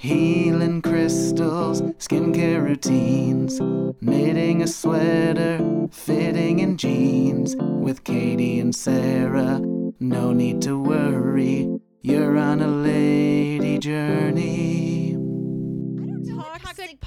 Healing crystals, skincare routines, knitting a sweater, fitting in jeans. With Katie and Sarah, no need to worry, you're on a lady journey.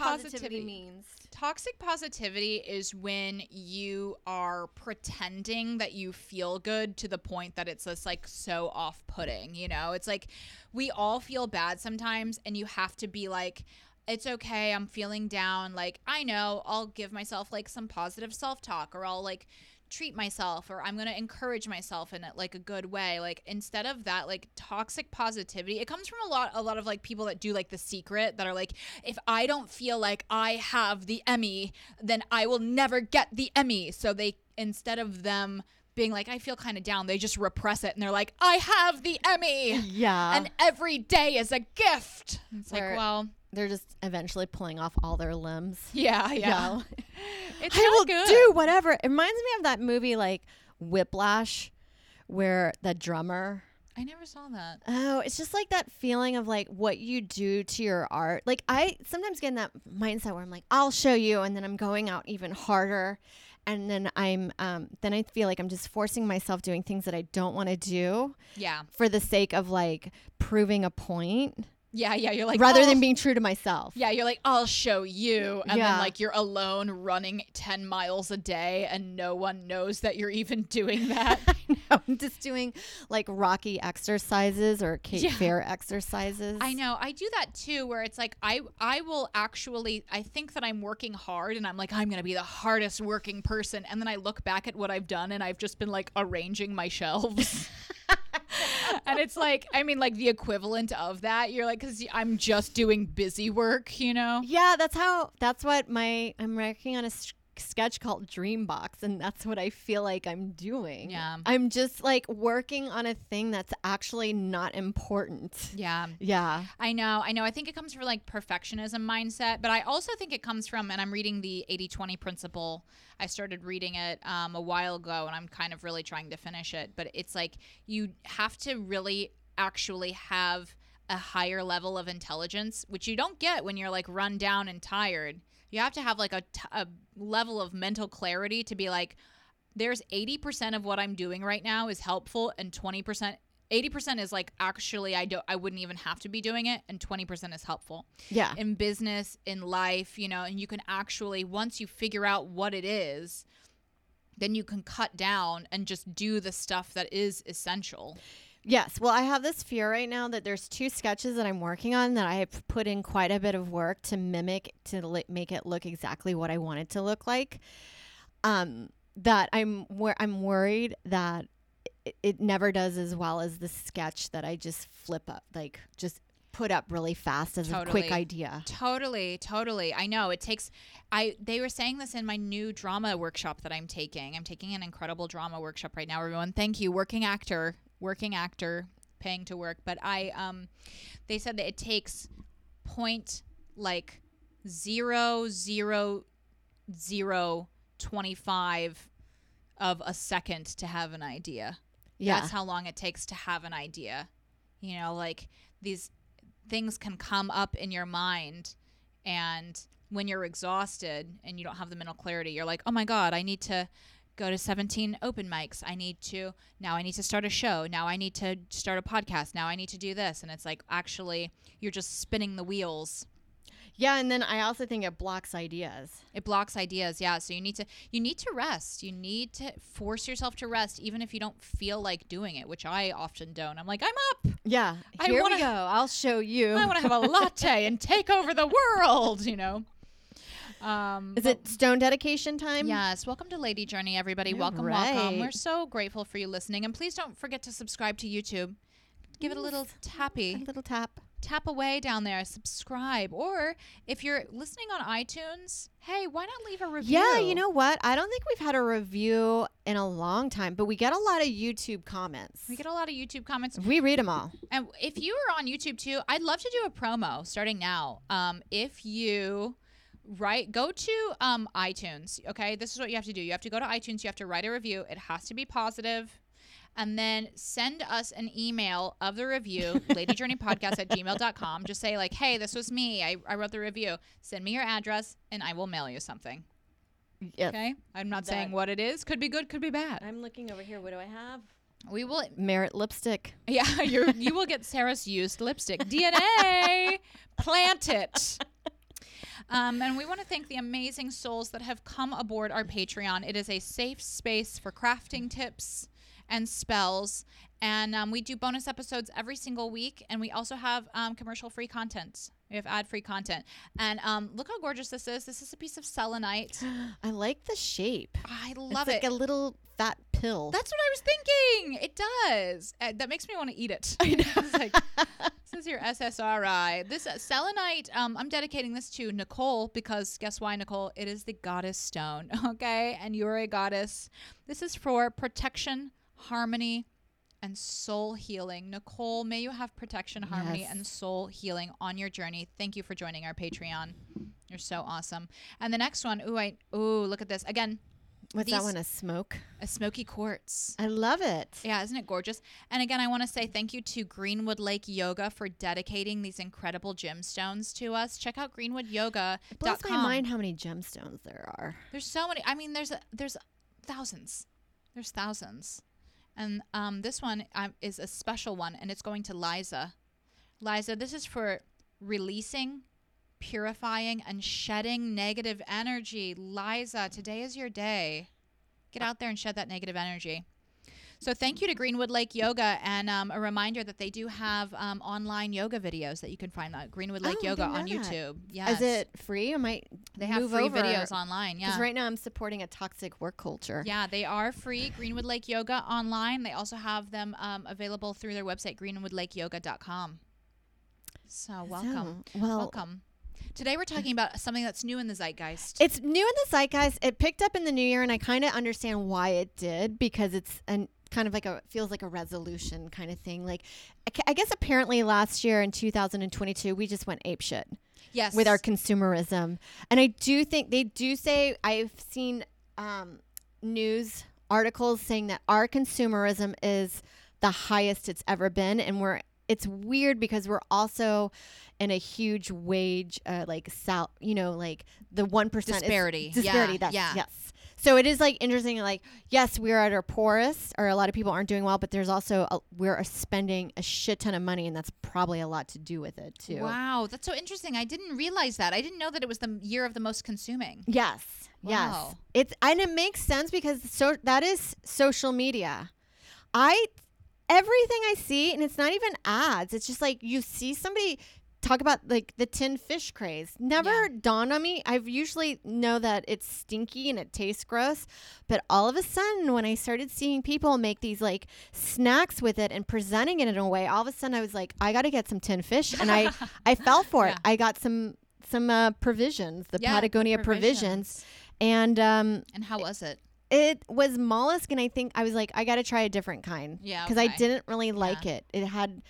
Toxic positivity means. Toxic positivity is when you are pretending that you feel good to the point that it's just like so off putting, you know? It's like we all feel bad sometimes, and you have to be like, it's okay, I'm feeling down. Like, I know I'll give myself like some positive self talk, or I'll like treat myself or I'm going to encourage myself in it like a good way. Like instead of that like toxic positivity, it comes from a lot a lot of like people that do like the secret that are like if I don't feel like I have the Emmy, then I will never get the Emmy. So they instead of them being like I feel kind of down, they just repress it and they're like I have the Emmy. Yeah. And every day is a gift. It's like, well, they're just eventually pulling off all their limbs. yeah, yeah. Yeah. It's I will good. do whatever. It reminds me of that movie like Whiplash, where the drummer. I never saw that. Oh, it's just like that feeling of like what you do to your art. Like I sometimes get in that mindset where I'm like, I'll show you, and then I'm going out even harder, and then I'm um, then I feel like I'm just forcing myself doing things that I don't want to do Yeah. for the sake of like proving a point, Yeah, yeah. You're like rather "Oh, than being true to myself. Yeah, you're like, I'll show you. And Yeah. then, like, you're alone running 10 miles a day, and no one knows that you're even doing that. I'm just doing like Rocky exercises or Kate Yeah. Fair exercises. I know. I do that too, where it's like, I, I will actually, I think that I'm working hard, and I'm like, I'm going to be the hardest working person. And then I look back at what I've done, and I've just been like arranging my shelves. and it's like, I mean, like the equivalent of that. You're like, because I'm just doing busy work, you know? Yeah, that's how. That's what my. I'm working on a sketch called Dreambox, and that's what I feel like I'm doing. Yeah. I'm just like working on a thing that's actually not important. Yeah. Yeah. I know, I know. I think it comes from like perfectionism mindset, but I also think it comes from, and I'm reading the 80 20 principle. I started reading it um, a while ago and I'm kind of really trying to finish it. But it's like you have to really actually have a higher level of intelligence, which you don't get when you're like run down and tired. You have to have like a, t- a level of mental clarity to be like, there's 80% of what I'm doing right now is helpful and 20% 80% is like actually I don't I wouldn't even have to be doing it and 20% is helpful. Yeah. In business, in life, you know, and you can actually once you figure out what it is, then you can cut down and just do the stuff that is essential. Yes. Well, I have this fear right now that there's two sketches that I'm working on that I have put in quite a bit of work to mimic to li- make it look exactly what I want it to look like. Um, that I'm where I'm worried that it, it never does as well as the sketch that I just flip up, like just put up really fast as a quick idea. Totally, totally. I know it takes I they were saying this in my new drama workshop that I'm taking. I'm taking an incredible drama workshop right now, everyone. Thank you. Working actor, working actor, paying to work. But I um they said that it takes point like zero zero zero twenty five of a second to have an idea. Yeah. That's how long it takes to have an idea. You know, like these things can come up in your mind and when you're exhausted and you don't have the mental clarity, you're like, "Oh my god, I need to go to 17 open mics. I need to now I need to start a show. Now I need to start a podcast. Now I need to do this." And it's like actually you're just spinning the wheels. yeah. And then I also think it blocks ideas. It blocks ideas. Yeah, so you need to you need to rest. You need to force yourself to rest even if you don't feel like doing it, which I often don't. I'm like, "I'm up. Yeah. I Here wanna- we go. I'll show you. I want to have a latte and take over the world, you know. Um, Is it stone dedication time? Yes. Welcome to Lady Journey, everybody. All welcome, right. welcome. We're so grateful for you listening, and please don't forget to subscribe to YouTube. Give it a little A tappy, little tap. tap away down there. Subscribe, or if you're listening on iTunes, hey, why not leave a review? Yeah, you know what? I don't think we've had a review in a long time, but we get a lot of YouTube comments. we get a lot of YouTube comments. We read them all. And if you are on YouTube too, I'd love to do a promo starting now. Um, if you write, go to um, iTunes. Okay, this is what you have to do. You have to go to iTunes. You have to write a review. It has to be and then send us an email of the review, ladyjourneypodcast at gmail.com. Just say, like, hey, this was me. I, I wrote the review. Send me your address and I will mail you something. Yes. Okay. I'm not saying what it is. Could be good, could be bad. I'm looking over here. What do I have? We will Merit lipstick. Yeah, you're, you will get Sarah's used lipstick. DNA, plant it. Um, and we want to thank the amazing souls that have come aboard our Patreon. It is a safe space for crafting tips and spells. And um, we do bonus episodes every single week. And we also have um, commercial free content. We have ad free content. And um, look how gorgeous this is. This is a piece of selenite. I like the shape. I love it. it's it. like a little fat pill. That's what I was thinking. It does. Uh, that makes me want to eat it. I know. It's like, this is your SSRI. This uh, selenite, um, I'm dedicating this to Nicole because guess why, Nicole? It is the goddess stone, okay? And you're a goddess. This is for protection, harmony, and soul healing. Nicole, may you have protection, harmony, Yes. and soul healing on your journey. Thank you for joining our Patreon. You're so awesome. And the next one, ooh, I ooh, look at this. Again, What's these- that one? A smoke? a smoky quartz. I love it. Yeah, isn't it gorgeous? And again, I want to say thank you to Greenwood Lake Yoga for dedicating these incredible gemstones to us. Check out greenwoodyoga.com. It blows my mind how many gemstones there are. There's so many. I mean, there's a, there's thousands. There's thousands. And um, this one um, is a special one, and it's going to Liza. Liza, this is for releasing, purifying, and shedding negative energy. Liza, today is your day. Get out there and shed that negative energy. So thank you to Greenwood Lake Yoga, and um, a reminder that they do have um, online yoga videos that you can find at Greenwood Lake Oh, Yoga on. YouTube. Yes, Is it free? I might They have free over. videos online. Yeah, Because right now I'm supporting a toxic work culture. yeah, they are free. Greenwood Lake Yoga online. They also have them um, available through their website, greenwoodlakeyoga.com. So welcome, So, well, welcome. Today we're talking about something that's new in the zeitgeist. It's new in the zeitgeist. It picked up in the new year, and I kind of understand why it did because it's an kind of like a feels like a resolution kind of thing. Like, I guess apparently last year in 2022 we just went ape shit yes, with our consumerism, and I do think they do say I've seen um, news articles saying that our consumerism is the highest it's ever been, and we're it's weird because we're also in a huge wage uh, like sal you know like the one percent Disparity. disparity Yeah, that's yeah. yes so it is like interesting like yes we're at our poorest or a lot of people aren't doing well but there's also a, we're spending a shit ton of money and that's probably a lot to do with it too Wow, that's so interesting. I didn't realize that. I didn't know that it was the year of the most consuming. Yes. Wow. Yes. It's and it makes sense because so that is social media. I everything I see and it's not even ads. It's just like you see somebody talk about like the tin fish craze. Never Yeah. dawned on me. I've usually know that it's stinky and it tastes gross, but all of a sudden when I started seeing people make these like snacks with it and presenting it in a way, all of a sudden I was like, I got to get some tin fish and I I fell for it. Yeah. I got some some uh, provisions, the Yeah, Patagonia provisions, and um, And how was it? It was mollusk, and I think I was like, I got to try a different kind Yeah, because I didn't really like it. It had,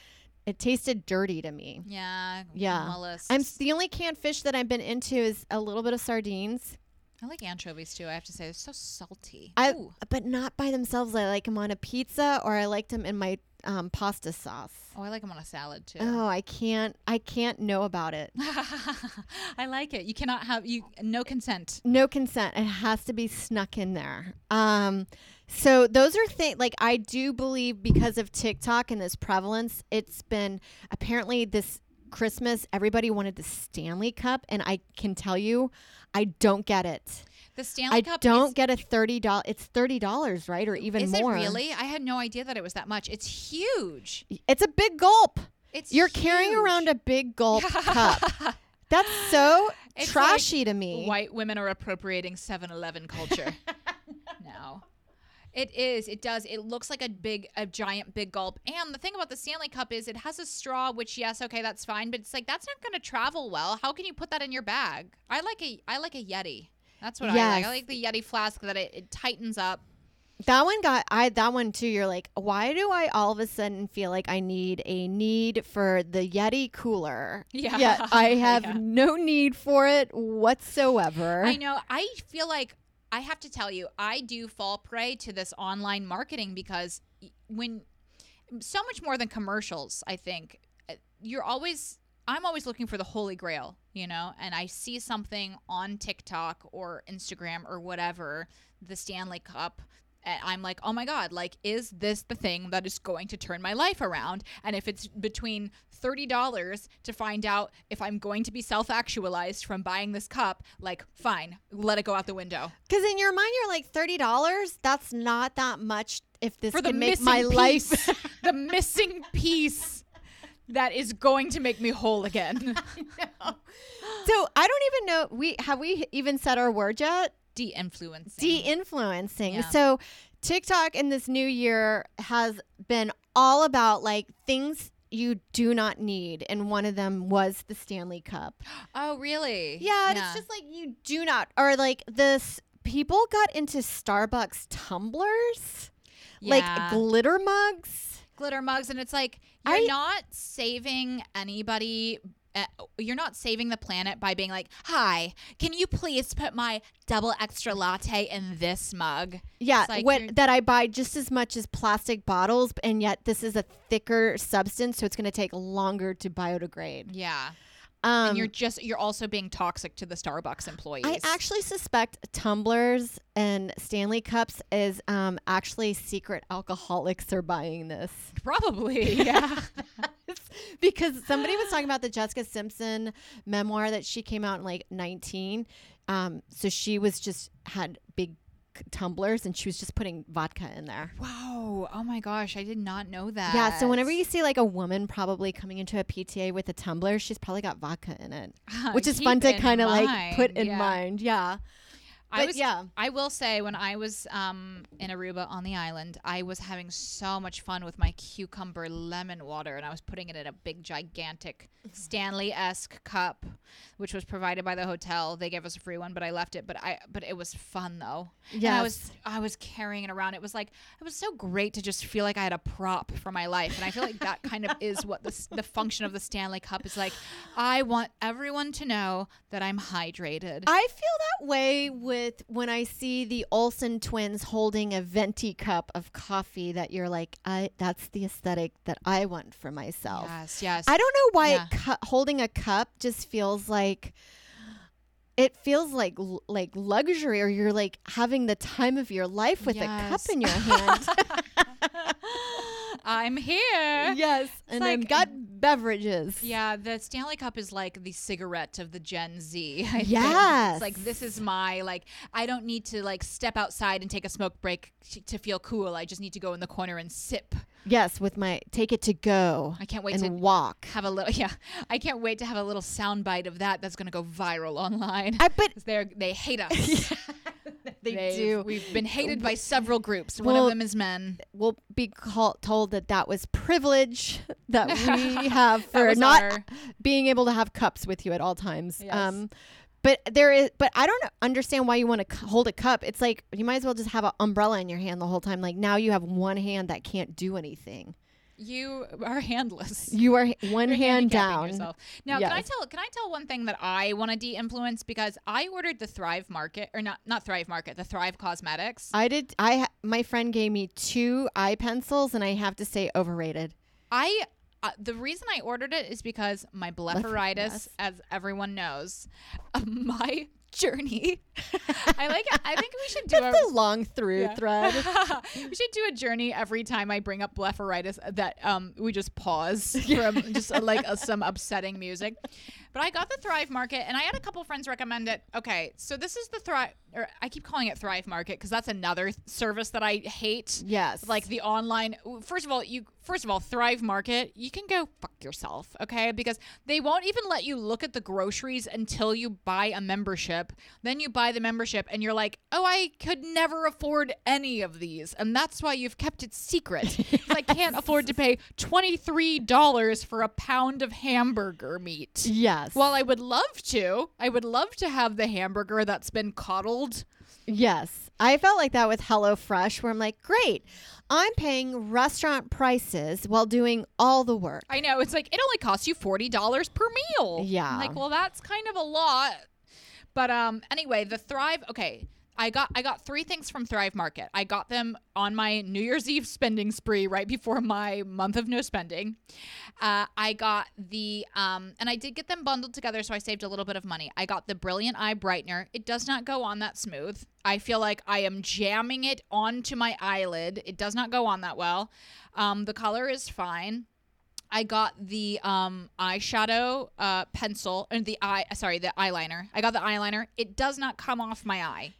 it tasted dirty to me. Yeah, Yeah. I'm the only canned fish that I've been into is a little bit of sardines, I like anchovies too. I have to say, they're so salty. I Ooh. but not by themselves. I like them on a pizza or I liked them in my um, pasta sauce. Oh, I like them on a salad too. Oh, I can't. I can't know about it. I like it. You cannot have you no consent. no consent it has to be snuck in there um so those are things like i do believe because of tiktok and this prevalence it's been apparently this christmas everybody wanted the stanley cup and i can tell you i don't get it The Stanley i Cup I don't is, get a $30 it's $30 right or even is more it really? I had no idea that it was that much. It's huge. it's a big gulp It's you're carrying around a big gulp cup that's so It's trashy to me White women are appropriating 7-Eleven culture. no. It is. It does. It looks like a big, a giant big gulp. And the thing about the Stanley Cup is it has a straw, which yes, okay, that's fine. But it's like that's not going to travel well. How can you put that in your bag? I like a, I like a Yeti. That's what I like. I like the Yeti flask that it, it tightens up. That one got I that one too. You're like, why do I all of a sudden feel like I need a need for the Yeti cooler? Yeah. Yet I have Yeah. no need for it whatsoever. I know. I feel like I have to tell you, I do fall prey to this online marketing because when so much more than commercials, I think uh, you're always I'm always looking for the holy grail, you know, and I see something on TikTok or Instagram or whatever, the Stanley Cup and I'm like, oh my God, like, is this the thing that is going to turn my life around? And if it's between $30 to find out if I'm going to be self actualized from buying this cup, like, fine, let it go out the window. Because in your mind, you're like thirty dollars. That's not that much. If this For the make my life, the missing piece that is going to make me whole again. so I don't even know. We have we even said our word yet? De influencing. De-influencing. Yeah. So TikTok in this new year has been all about like things you do not need, and one of them was the Stanley Cup. oh, really? Yeah, and it's just like you do not, or like this. People got into Starbucks tumblers, Yeah. like glitter mugs. Glitter mugs and it's like you're I- not saving anybody uh, you're not saving the planet by being like hi can you please put my double extra latte in this mug Yeah, like what that I buy just as much as plastic bottles, and yet this is a thicker substance, so it's going to take longer to biodegrade. yeah Um, and you're just you're also being toxic to the starbucks employees I actually suspect tumblers and Stanley cups is um, actually secret alcoholics are buying this probably yeah because somebody was talking about the Jessica Simpson memoir that she came out in like 19. Um, so she was just had big tumblers and she was just putting vodka in there. wow oh my gosh i did not know that Yeah, so whenever you see like a woman probably coming into a PTA with a tumbler, she's probably got vodka in it, ah, which is Keep fun to kind of like put in yeah. mind. Yeah. I But was, yeah. I will say when I was um, in Aruba on the island, I was having so much fun with my cucumber lemon water, and I was putting it in a big, gigantic Stanley esque cup, which was provided by the hotel. They gave us a free one, but I left it. But I, but it was fun though. Yeah, I was, I was carrying it around. It was like it was so great to just feel like I had a prop for my life, and I feel like that kind of is what the the function of the Stanley Cup is like. I want everyone to know that I'm hydrated. I feel that way with when I see the Olsen twins holding a venti cup of coffee that you're like, I that's the aesthetic that I want for myself. Yes, yes. I don't know why Yeah. cu- holding a cup just feels like it feels like like luxury or you're like having the time of your life with a cup in your hand. I'm here. yes, and then like- got beverages. Yeah, the Stanley Cup is like the cigarette of the Gen Z. I think. Yes. It's like this is my like I don't need to like step outside and take a smoke break t- to feel cool. I just need to go in the corner and sip. Yes, with my take it to go I can't wait and to walk. have a little yeah. I can't wait to have a little soundbite of that that's going to go viral online. I but They're they hate us. they They've- do. We've been hated by several groups. One Well, of them is men. We'll be call, told that that was privilege that we have for not our- being able to have cups with you at all times. Yes. Um, but there is, but I don't understand why you want to c- hold a cup. It's like you might as well just have an umbrella in your hand the whole time. Like now you have one hand that can't do anything. You are handless. You are one You're hand down. yourself. Now, can I tell? Can I tell one thing that I want to de-influence because I ordered the Thrive Market or not not Thrive Market, the Thrive Cosmetics. I did. I my friend gave me two eye pencils, and I have to say overrated. I uh, the reason I ordered it is because my blepharitis, yes. as everyone knows, uh, my journey. I like. I think we should do a. That's the long through Yeah. thread. we should do a journey every time I bring up blepharitis that um we just pause from just uh, like uh, some upsetting music. But I got the Thrive Market and I had a couple friends recommend it. Okay, so this is the Thrive or I keep calling it Thrive Market because that's another th- service that I hate. Yes. Like the online first of all, you first of all, Thrive Market, you can go fuck yourself, okay? Because they won't even let you look at the groceries until you buy a membership. Then you buy the membership and you're like, "Oh, I could never afford any of these." And that's why you've kept it secret. 'Cause I can't afford to pay $23 for a pound of hamburger meat. Yes. While I would love to, I would love to have the hamburger that's been coddled. Yes. I felt like that with HelloFresh, where I'm like, great, I'm paying restaurant prices while doing all the work. I know it's like it only costs you forty dollars per meal. Yeah. I'm like well, that's kind of a lot. But um, anyway, the Thrive. Okay, I got I got three things from Thrive Market. I got them on my New Year's Eve spending spree right before my month of no spending. Uh, I got the um, and I did get them bundled together, so I saved a little bit of money. I got the Brilliant Eye Brightener. It does not go on that smooth. I feel like I am jamming it onto my eyelid. It does not go on that well. Um, the color is fine. I got the um, eyeshadow uh, pencil and the eye. Sorry, the eyeliner. I got the eyeliner. It does not come off my eye.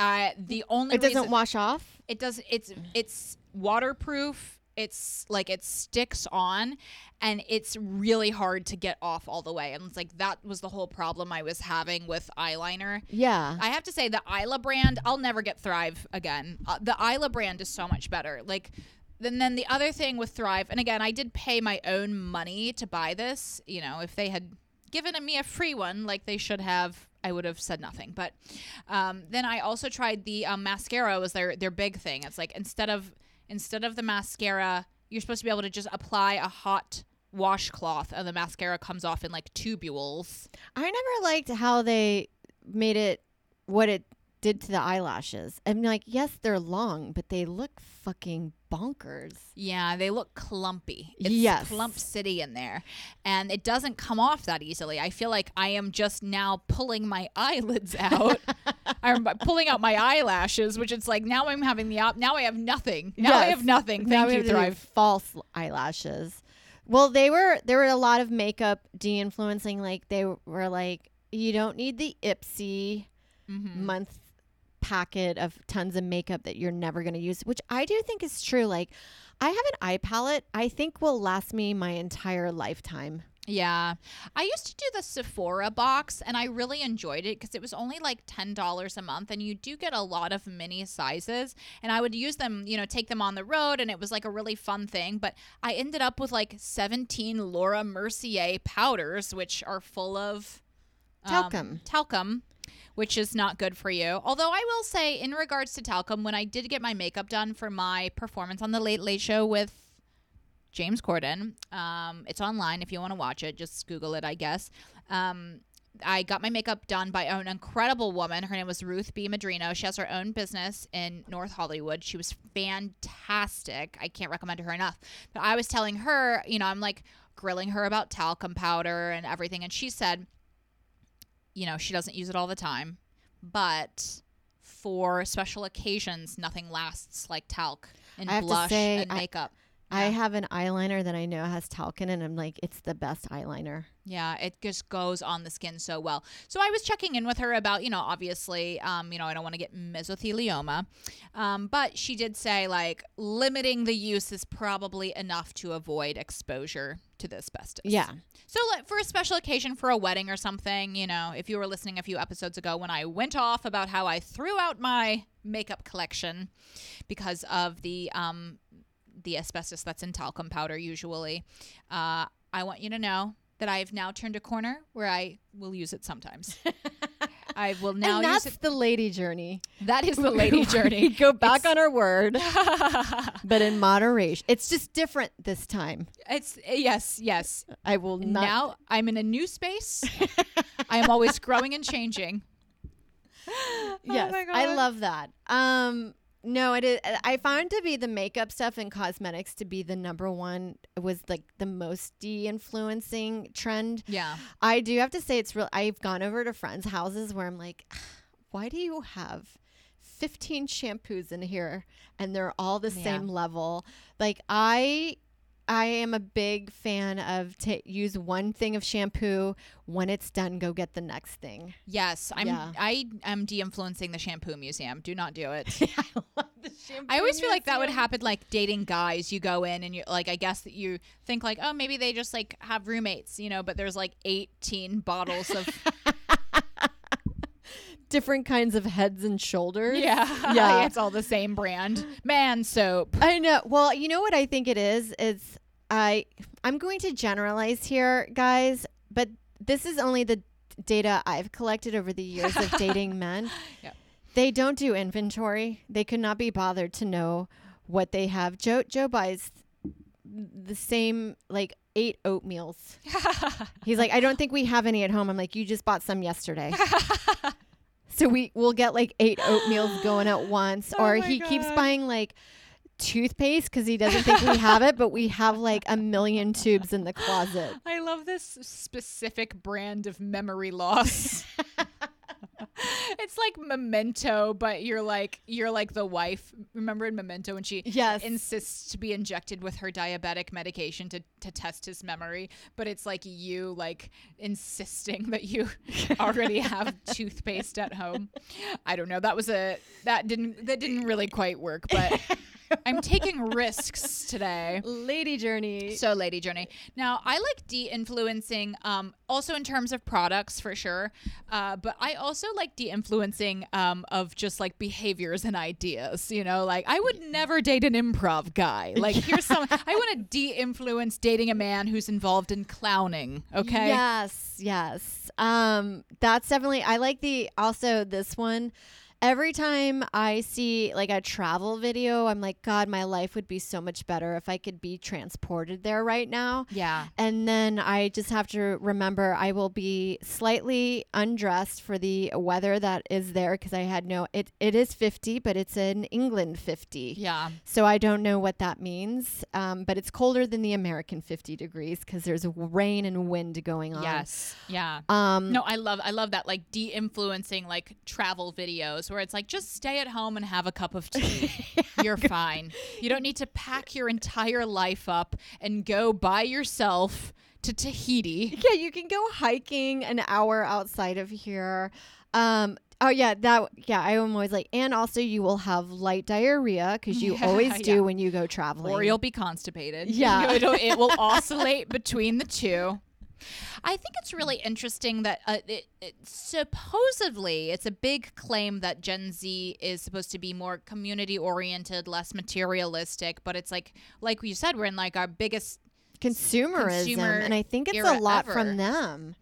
Uh, the only It doesn't reason- wash off. it does. It's it's waterproof. It's like it sticks on, and it's really hard to get off all the way. And it's like that was the whole problem I was having with eyeliner. Yeah. I have to say the Isla brand, I'll never get Thrive again. Uh, the Isla brand is so much better. Like then then the other thing with Thrive, and again, I did pay my own money to buy this. You know, if they had given me a free one like they should have, I would have said nothing. But um, then I also tried the um, mascara was their their big thing. It's like instead of instead of the mascara, you're supposed to be able to just apply a hot washcloth and the mascara comes off in like tubules. I never liked how they made it what it did to the eyelashes. I'm like, yes, they're long, but they look fucking bonkers. Yeah, they look clumpy. It's Yes. clump city in there. And it doesn't come off that easily. I feel like I am just now pulling my eyelids out. I'm pulling out my eyelashes, which it's like now I'm having the op now I have nothing. Now I have nothing. Thank we you, Thrive. False eyelashes. Well, they were there were a lot of makeup de-influencing. Like they were like, you don't need the Ipsy Mhm. month packet of tons of makeup that you're never going to use, which I do think is true. Like, I have an eye palette I think will last me my entire lifetime. Yeah. I used to do the Sephora box and I really enjoyed it because it was only like $10 a month and you do get a lot of mini sizes. And I would use them, you know, take them on the road and it was like a really fun thing. But I ended up with like 17 Laura Mercier powders, which are full of um, Talcum. talcum. Which is not good for you. Although I will say, in regards to talcum, when I did get my makeup done for my performance on the Late Late Show with James Corden. Um, it's online if you want to watch it. Just Google it, I guess. Um, I got my makeup done by an incredible woman. Her name was Ruth B. Madrino. She has her own business in North Hollywood. She was fantastic. I can't recommend her enough. But I was telling her, you know, I'm like grilling her about talcum powder and everything. And she said, you know, she doesn't use it all the time, but for special occasions, nothing lasts like talc and I have to blush say, and makeup. I Yeah. have an eyeliner that I know has talc in it, and I'm like, it's the best eyeliner. Yeah, it just goes on the skin so well. So I was checking in with her about, you know, obviously, um, you know, I don't want to get mesothelioma, um, but she did say like limiting the use is probably enough to avoid exposure to the asbestos. Yeah. So like for a special occasion, for a wedding or something, you know, if you were listening a few episodes ago when I went off about how I threw out my makeup collection because of the um, the asbestos that's in talcum powder usually, uh, I want you to know that I've now turned a corner where I will use it sometimes. I will now and that's the lady journey. That is the lady journey. go back It's- on our word, but in moderation. It's just different this time. It's yes, yes. I will not. now I'm in a new space. I am always growing and changing. yes, my I love that. Um, no, it is. I found to be the makeup stuff and cosmetics to be the number one. Was like the most de-influencing trend. Yeah. I do have to say it's real. I've gone over to friends' houses where I'm like, why do you have 15 shampoos in here and they're all the Yeah. same level? Like I I am a big fan of ta use one thing of shampoo when it's done go get the next thing. Yes, I'm. Yeah. I am de-influencing the shampoo museum. Do not do it. I love the shampoo. I always feel like that would happen like dating guys. You go in and you like I guess that you think like oh maybe they just like have roommates, you know, but there's like 18 bottles of different kinds of heads and shoulders. yeah Yeah. it's all the same brand man soap. I know. Well, you know what I think it is It's I I'm going to generalize here, guys, but this is only the data I've collected over the years of dating men. Yep. They don't do inventory. They could not be bothered to know what they have. Joe Joe buys the same like eight oatmeals. He's like, I don't think we have any at home. I'm like, you just bought some yesterday. So we will get like eight oatmeals going at once, Oh or he keeps buying like toothpaste because he doesn't think we have it, but we have like a million tubes in the closet. I love this specific brand of memory loss. it's like Memento, but you're like you're like the wife. Remember in Memento when she Yes. insists to be injected with her diabetic medication to, to test his memory, but it's like you like insisting that you already have toothpaste at home. I don't know. That was a that didn't that didn't really quite work, but I'm taking risks today. Lady Journey. So, Lady Journey. Now, I like de-influencing, um, also in terms of products for sure, uh, but I also like de-influencing um, of just like behaviors and ideas. You know, like I would never date an improv guy. Like, here's some. I want to de-influence dating a man who's involved in clowning. Okay. Yes, yes. Um, that's definitely. I like the also this one. Every time I see like a travel video, I'm like, God, my life would be so much better if I could be transported there right now. Yeah. And then I just have to remember I will be slightly undressed for the weather that is there because I had no. It it is 50, but it's in England 50. Yeah. So I don't know what that means. Um, but it's colder than the American 50 degrees because there's rain and wind going on. Yes. Yeah. Um, No, I love I love that like de-influencing like travel videos where it's like just stay at home and have a cup of tea. You're fine. You don't need to pack your entire life up and go by yourself to Tahiti. Yeah, you can go hiking an hour outside of here. Um, oh yeah, that yeah, I am always like, and also you will have light diarrhea because you Yeah, always do yeah. when you go traveling. Or you'll be constipated. Yeah. It will oscillate between the two. I think it's really interesting that uh, it, it, supposedly it's a big claim that Gen Z is supposed to be more community oriented, less materialistic. But it's like, like you said, we're in like our biggest. consumerism, Consumer and I think it's a lot ever. from them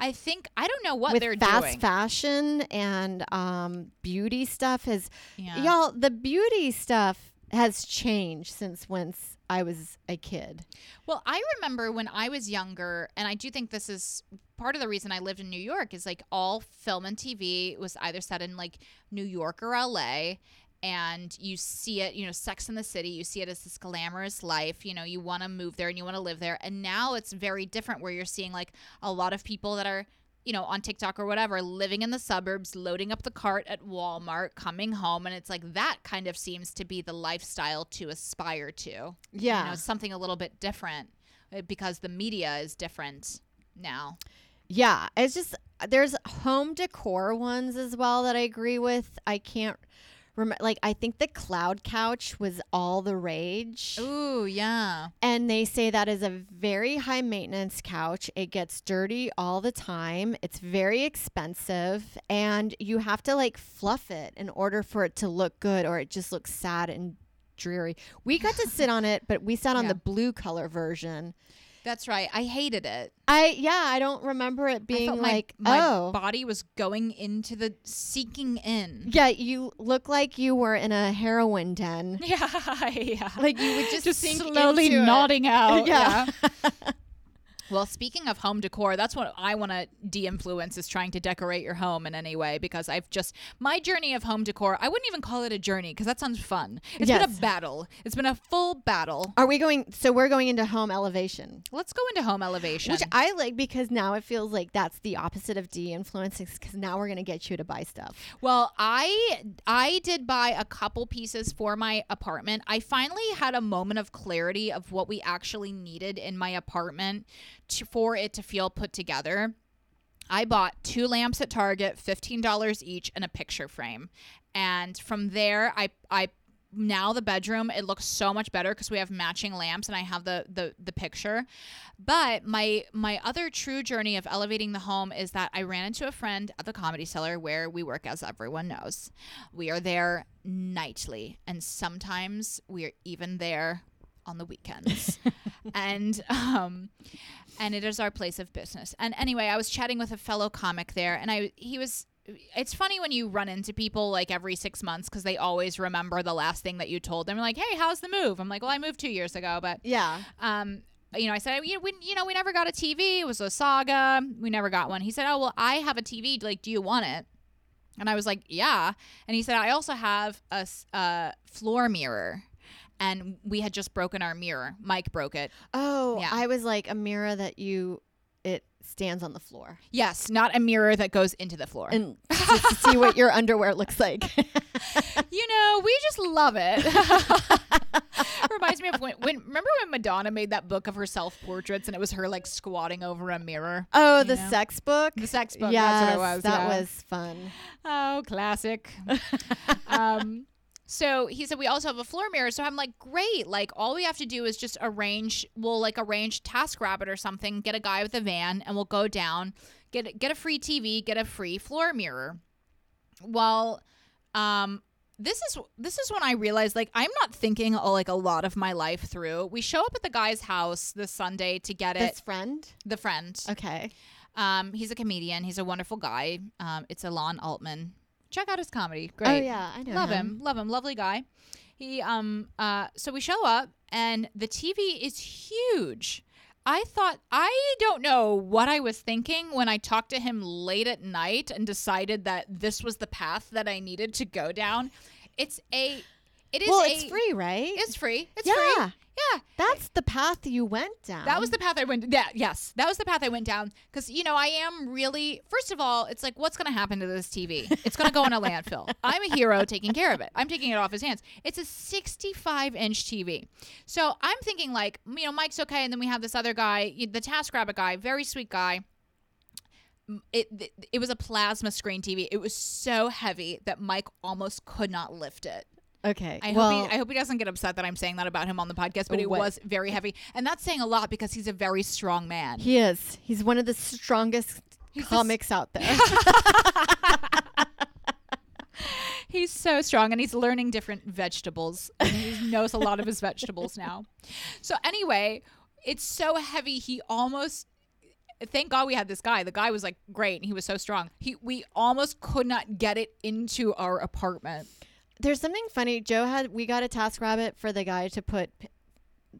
I think I don't know what with they're fast doing. fashion and um, beauty stuff. Has Yeah. y'all the beauty stuff has changed since once I was a kid. Well, I remember when I was younger, and I do think this is part of the reason I lived in New York is like all film and TV was either set in like New York or LA. And you see it, you know, Sex in the City, you see it as this glamorous life. You know, you want to move there and you want to live there. And now it's very different where you're seeing like a lot of people that are, you know, on TikTok or whatever, living in the suburbs, loading up the cart at Walmart, coming home. And it's like that kind of seems to be the lifestyle to aspire to Yeah. you know, something a little bit different uh, because the media is different now. Yeah, it's just there's home decor ones as well that I agree with. I can't remember like I think the cloud couch was all the rage. Ooh, yeah. And they say that is a very high maintenance couch. It gets dirty all the time. It's very expensive and you have to like fluff it in order for it to look good or it just looks sad and dreary. We got to sit on it, but we sat on Yeah. the blue color version. That's right. I hated it. I yeah, I don't remember it being like my, my oh body was going into the seeking in. Yeah, you look like you were in a heroin den. Yeah, yeah. Like you would just, just slowly into it. nodding out. Yeah. Well, speaking of home decor, that's what I want to de-influence is trying to decorate your home in any way because I've just my journey of home decor. I wouldn't even call it a journey because that sounds fun. It's been a battle. It's been a full battle. Are we going? So we're going into home elevation, Let's go into home elevation. which I like because now it feels like that's the opposite of de-influencing. Because now we're gonna get you to buy stuff. Well, I I did buy a couple pieces for my apartment. I finally had a moment of clarity of what we actually needed in my apartment to, for it to feel put together. I bought two lamps at Target, $15 each and a picture frame. And from there I I now the bedroom it looks so much better because we have matching lamps and I have the the the picture. But my my other true journey of elevating the home is that I ran into a friend at the comedy cellar where we work as everyone knows. We are there nightly and sometimes we're even there on the weekends. and um and it is our place of business. And anyway, I was chatting with a fellow comic there and I he was it's funny when you run into people like every six months because they always remember the last thing that you told them. Like, hey, how's the move? I'm like, well, I moved two years ago, but Yeah. um, you know, I said, you know, we, you know, we never got a TV. It was a saga. We never got one. He said, oh well, I have a TV. Like, do you want it? And I was like, yeah. And he said, I also have a a floor mirror. And we had just broken our mirror. Mike broke it. Oh, Yeah. I was like a mirror that you it stands on the floor Yes, not a mirror that goes into the floor. and to see what your underwear looks like. you know, we just love it. Reminds me of when, when remember when Madonna made that book of her self portraits and it was her like squatting over a mirror. oh, the know? sex book. The sex book. Yes, that's what it was. that yeah. was fun. Oh, classic. um, so he said we also have a floor mirror. So I'm like, great. Like all we have to do is just arrange. We'll like arrange TaskRabbit or something. Get a guy with a van, and we'll go down. Get get a free TV. Get a free floor mirror. Well, um, this is this is when I realized like I'm not thinking uh, like a lot of my life through. We show up at the guy's house this Sunday to get This it. friend. The friend. Okay. Um, he's a comedian. He's a wonderful guy. Um, it's Alon Altman. Check out his comedy. Great. Oh yeah, I know. Love him. Love him. Lovely guy. He um uh so we show up and the TV is huge. I thought I don't know what I was thinking when I talked to him late at night and decided that this was the path that I needed to go down. It's a it is Well, a, it's free, right? It's free. It's yeah. free. Yeah. That's the path you went down. That was the path I went. Yeah, yes, that was the path I went down. Because you know, I am really. First of all, it's like, what's going to happen to this TV? It's going to go in a landfill. I'm a hero taking care of it. I'm taking it off his hands. It's a 65 inch TV. So I'm thinking like, you know, Mike's okay, and then we have this other guy, the TaskRabbit guy, very sweet guy. It, it was a plasma screen TV. It was so heavy that Mike almost could not lift it. Okay. I well, hope he, I hope he doesn't get upset that I'm saying that about him on the podcast, but Oh, it what? was very heavy, and that's saying a lot because he's a very strong man. he is. He's one of the strongest He's the s- comics out there. He's so strong, and he's learning different vegetables, and he knows a lot of his vegetables now. So anyway, it's so heavy. He almost. Thank God we had this guy. The guy was like great, and he was so strong. He we almost could not get it into our apartment. There's something funny. Joe had we got a task rabbit for the guy to put p-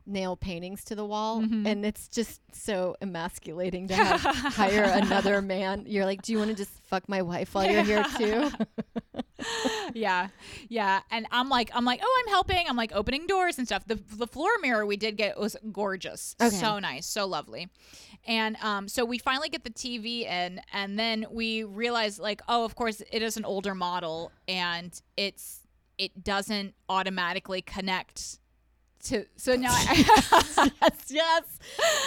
nail paintings to the wall, Mhm. and it's just so emasculating to have, hire another man. You're like, do you want to just fuck my wife while you're here too? yeah yeah and i'm like i'm like oh i'm helping i'm like opening doors and stuff the, the floor mirror we did get was gorgeous Okay. so nice so lovely and um, so we finally get the tv in and then we realize like oh of course it is an older model and it's it doesn't automatically connect to so now I, yes, yes.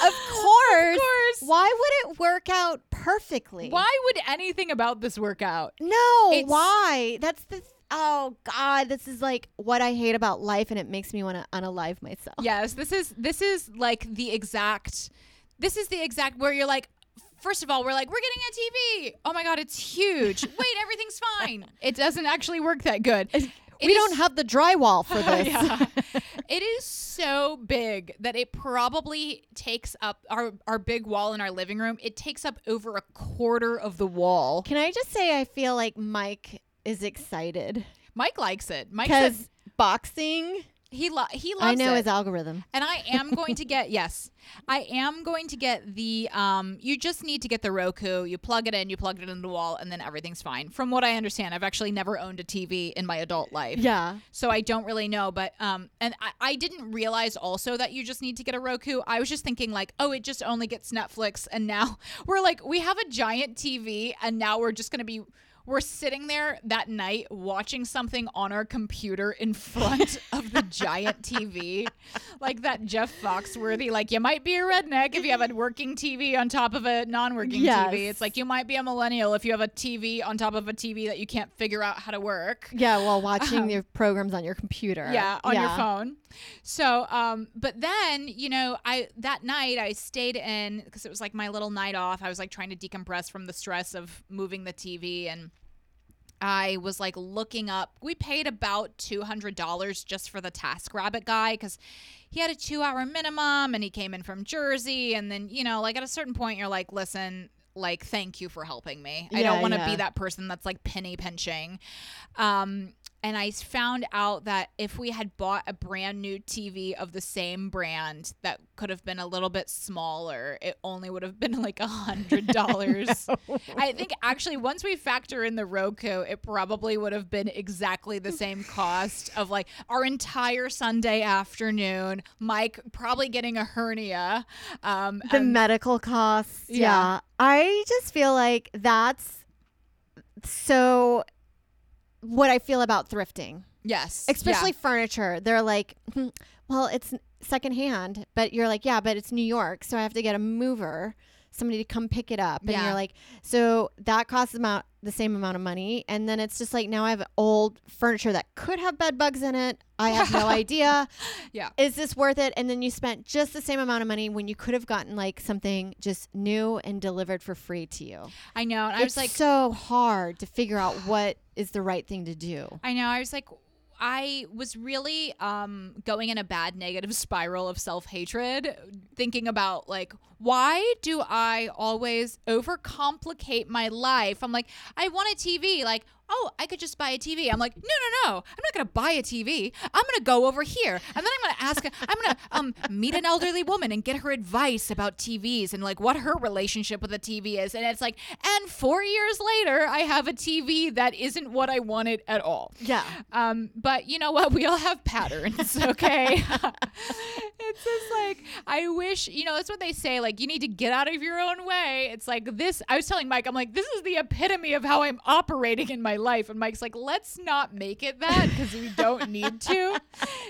Of course. course. Why would it work out perfectly? why would anything about this work out No, It's- why? That's the. Oh God, this is like what I hate about life, and it makes me want to unalive myself. Yes, this is this is like the exact this is the exact where you're like first of all, we're like, we're getting a TV. Oh my god, it's huge. Wait, everything's fine. It doesn't actually work that good. We is- don't have the drywall for this. yeah. It is so big that it probably takes up our our big wall in our living room. It takes up over a quarter of the wall. Can I just say I feel like Mike is excited Mike likes it. Mike says boxing. He lo- he loves I know it. his algorithm. And I am going to get yes, I am going to get the um. You just need to get the Roku. You plug it in, you plug it in the wall, and then everything's fine. From what I understand, I've actually never owned a TV in my adult life. Yeah. So I don't really know, but um, and I, I didn't realize also that you just need to get a Roku. I was just thinking like, oh, it just only gets Netflix, and now we're like, we have a giant TV, and now we're just gonna be. We're sitting there that night watching something on our computer in front of the giant TV, like that Jeff Foxworthy. Like you might be a redneck if you have a working TV on top of a non-working Yes. TV. It's like you might be a millennial if you have a TV on top of a TV that you can't figure out how to work. Yeah, while watching your programs on your computer. Um, Yeah, on your phone. So, um, but then you know, I that night I stayed in because it was like my little night off. I was like trying to decompress from the stress of moving the TV, and I was like looking up. We paid about two hundred dollars just for the Task Rabbit guy because he had a two-hour minimum, and he came in from Jersey. And then you know, like at a certain point, you're like, listen. like thank you for helping me. I don't want to yeah. be that person that's like penny pinching. Um and I found out that if we had bought a brand new TV of the same brand that could have been a little bit smaller, it only would have been like a hundred dollars. I think actually once we factor in the Roku, it probably would have been exactly the same cost of like our entire Sunday afternoon. Mike probably getting a hernia. Um, the and- medical costs. Yeah. Yeah. I just feel like that's so what I feel about thrifting, yes, especially yeah. furniture. They're like, "Hmm, well, it's secondhand, but you're like, yeah, but it's New York, so I have to get a mover, somebody to come pick it up, and Yeah. you're like, so that costs about the same amount of money, and then it's just like now I have old furniture that could have bed bugs in it. I have no idea. Yeah. is this worth it? And then you spent just the same amount of money when you could have gotten like something just new and delivered for free to you. I know. And I it's was like, so hard to figure out what is the right thing to do. I know. I was like, I was really um, going in a bad negative spiral of self hatred, thinking about like, why do I always overcomplicate my life? I'm like, I want a TV. Like, oh, I could just buy a TV. I'm like, no, no, no. I'm not going to buy a TV. I'm going to go over here. And then I'm going to ask, I'm going to um, meet an elderly woman and get her advice about TVs and like what her relationship with a TV is. And it's like, and four years later, I have a TV that isn't what I wanted at all. Yeah. Um, but you know what? We all have patterns, okay? it's just like I wish, you know, that's what they say. Like you need to get out of your own way. It's like this. I was telling Mike, I'm like, this is the epitome of how I'm operating in my life. And Mike's like, let's not make it that because we don't need to.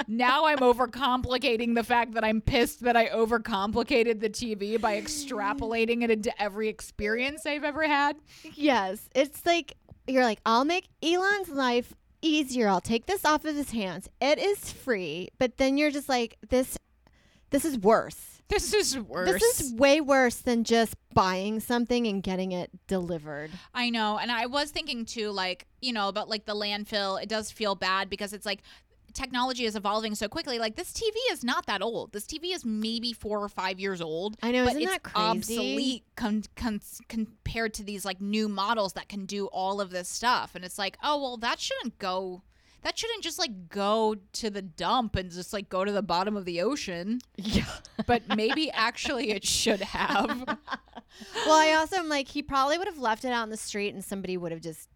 now I'm overcomplicating the fact that I'm pissed that I overcomplicated the TV by extrapolating it into every experience I've ever had. Yes. It's like you're like, I'll make Elon's life easier. I'll take this off of his hands. It is free. But then you're just like, this this is worse. This is worse. This is way worse than just buying something and getting it delivered. I know. And I was thinking too, like, you know, about like the landfill. It does feel bad because it's like technology is evolving so quickly. Like, this TV is not that old. This TV is maybe four or five years old. I know, but isn't it's that crazy? obsolete con- con- compared to these like new models that can do all of this stuff. And it's like, oh, well, that shouldn't go. That shouldn't just like go to the dump and just like go to the bottom of the ocean. Yeah. But maybe actually it should have. well, I also am like, he probably would have left it out in the street and somebody would have just,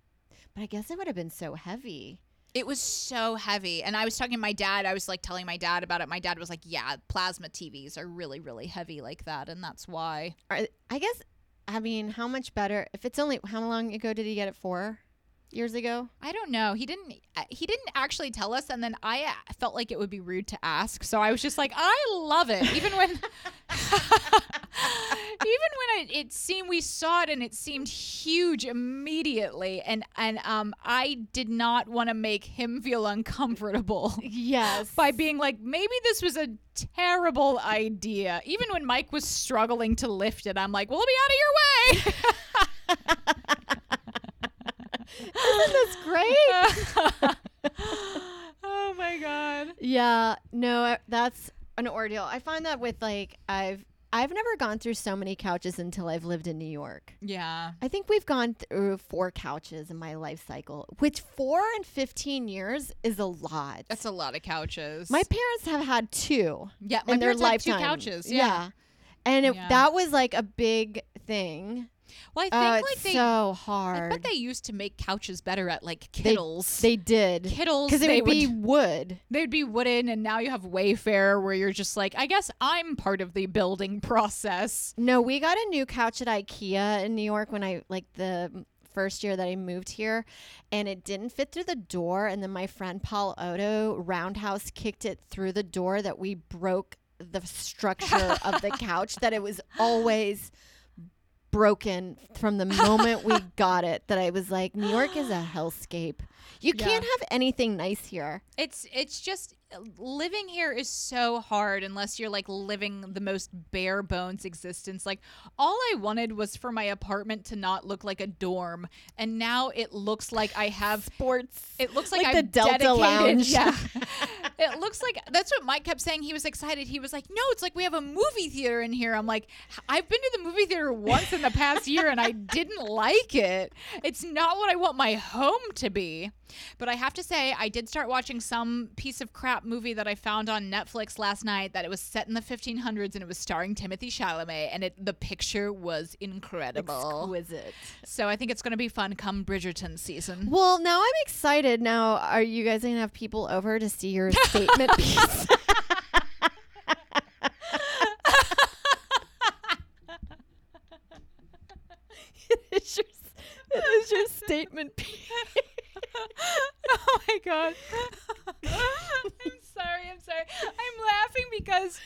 but I guess it would have been so heavy. It was so heavy. And I was talking to my dad. I was like telling my dad about it. My dad was like, yeah, plasma TVs are really, really heavy like that. And that's why. I guess, I mean, how much better? If it's only, how long ago did he get it for? Years ago? I don't know. He didn't. uh, He didn't actually tell us, and then I uh, felt like it would be rude to ask, so I was just like, "I love it," even when, even when it, it seemed we saw it and it seemed huge immediately, and and um, I did not want to make him feel uncomfortable. Yes. by being like, maybe this was a terrible idea. Even when Mike was struggling to lift it, I'm like, well, be out of your way. Isn't this great? oh my God. yeah. No, that's an ordeal. I find that with like, I've, I've never gone through so many couches until I've lived in New York. Yeah. I think we've gone through four couches in my life cycle, which four and 15 years is a lot. That's a lot of couches. my parents have had two yeah, my in their parents had lifetime. two couches. Yeah. And it, Yeah. that was like a big thing. Well, I think Oh, like they, so I hard. bet they used to make couches better at like They- Kittles. They did. Kittles, Because it they would be wood. They'd be wooden, and now you have Wayfair, where you're just like, I guess I'm part of the building process. No, we got a new couch at IKEA in New York when I like the first year that I moved here and it didn't fit through the door and then my friend Paul Odo roundhouse kicked it through the door that we broke the structure of the couch that it was always broken from the moment we got it that I was like New York is a hellscape. You Yeah. can't have anything nice here. It's it's just living here is so hard unless you're like living the most bare bones existence. Like all I wanted was for my apartment to not look like a dorm, and now it looks like I have Sports It looks like, Like the I've Delta dedicated, Lounge. Yeah, it looks like that's what Mike kept saying. He was excited. He was like, "No, it's like we have a movie theater in here." I'm like, "I've been to the movie theater once in the past year and I didn't like it. It's not what I want my home to be." But I have to say, I did start watching some piece of crap movie that I found on Netflix last night that it was set in the 1500s and it was starring Timothée Chalamet and it the picture was incredible. Exquisite. So I think it's going to be fun come Bridgerton season. Well, now I'm excited. Now, are you guys gonna have people over to see your statement piece? it is your, it is your statement piece. God. I'm sorry. I'm sorry. I'm laughing because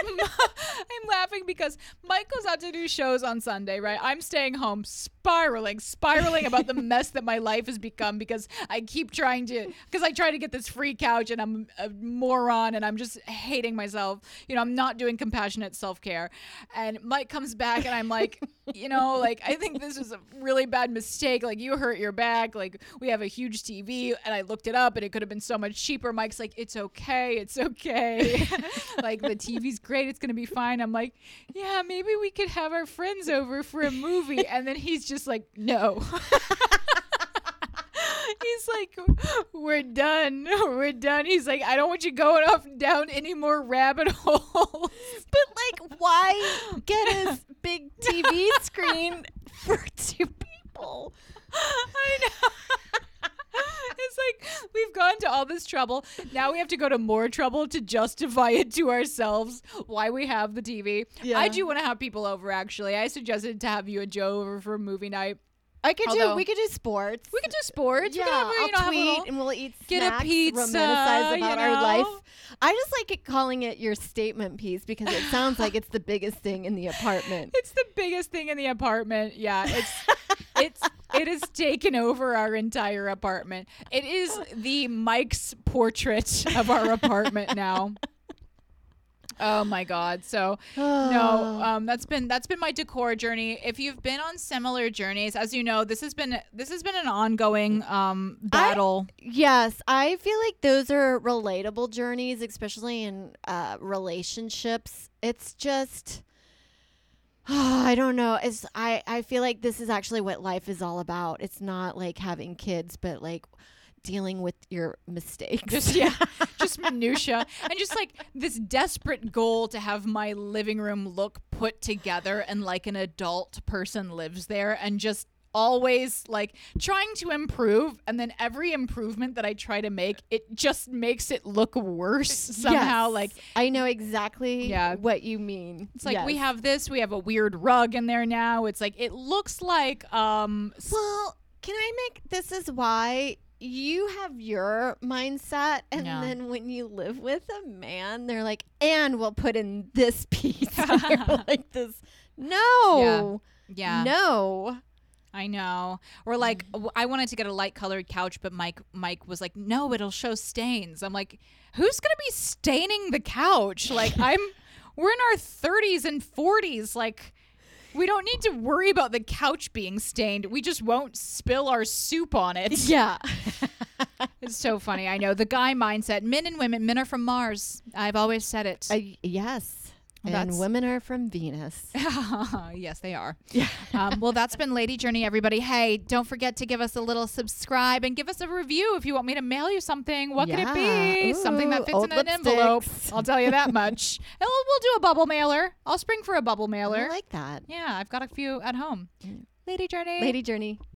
I'm laughing because Mike goes out to do shows on Sunday, right? I'm staying home spiraling, spiraling about the mess that my life has become because I keep trying to because I try to get this free couch and I'm a moron and I'm just hating myself. You know, I'm not doing compassionate self-care. And Mike comes back and I'm like, you know, like I think this is a really bad mistake. Like you hurt your back. Like we have a huge TV and I looked it up and it could have been so much cheaper. Mike's like, it's okay, it's okay. like the TV's great, it's gonna be fine. I'm like, yeah, maybe we could have our friends over for a movie. And then he's just like, no. He's like, we're done. We're done. He's like, I don't want you going off down any more rabbit holes. But like, why get a big TV screen for two people? I know. it's like we've gone to all this trouble. Now we have to go to more trouble to justify it to ourselves why we have the TV. Yeah. I do want to have people over actually. I suggested to have you and Joe over for a movie night. I could Although- do. We could do sports. We could do sports. Yeah, we could have, I'll you know, have a tweet little- and we'll eat get a snacks, pizza, romanticize you about our life. I just like it calling it your statement piece because it sounds like it's the biggest thing in the apartment. It's the biggest thing in the apartment. Yeah, it's it's it has taken over our entire apartment. It is the Mike's portrait of our apartment now. Oh my god. So no, um that's been that's been my decor journey. If you've been on similar journeys, as you know, this has been this has been an ongoing um battle. Yes, I feel like those are relatable journeys, especially in uh, relationships. It's just, I don't know. It's I I feel like this is actually what life is all about. It's not like having kids, but like dealing with your mistakes. just yeah, just minutia, and just like this desperate goal to have my living room look put together and like an adult person lives there, and just always like trying to improve and then every improvement that I try to make it just makes it look worse somehow Yes, like I know exactly Yeah. what you mean. it's like we have this we have a weird rug in there now it's like it looks like um Well, can I make this is why you have your mindset and Yeah. then when you live with a man, they're like, and we'll put in this piece. Like this. No. yeah No. I know. Or like mm. I wanted to get a light colored couch, but Mike Mike was like, "No, it'll show stains." I'm like, "Who's going to be staining the couch?" Like I'm we're in our 30s and 40s like we don't need to worry about the couch being stained. We just won't spill our soup on it. Yeah. It's so funny. I know the guy mindset. Men and women, men are from Mars. I've always said it. Uh, yes. And That's- women are from Venus. yes, they are. Yeah. Um, well, that's been Lady Journey, everybody. Hey, don't forget to give us a little subscribe and give us a review if you want me to mail you something. What could it be? Yeah. something that fits in an envelope. I'll tell you that much. we'll, we'll do a bubble mailer. I'll spring for a bubble mailer. I like that. yeah, I've got a few at home. Lady Journey. Lady Journey.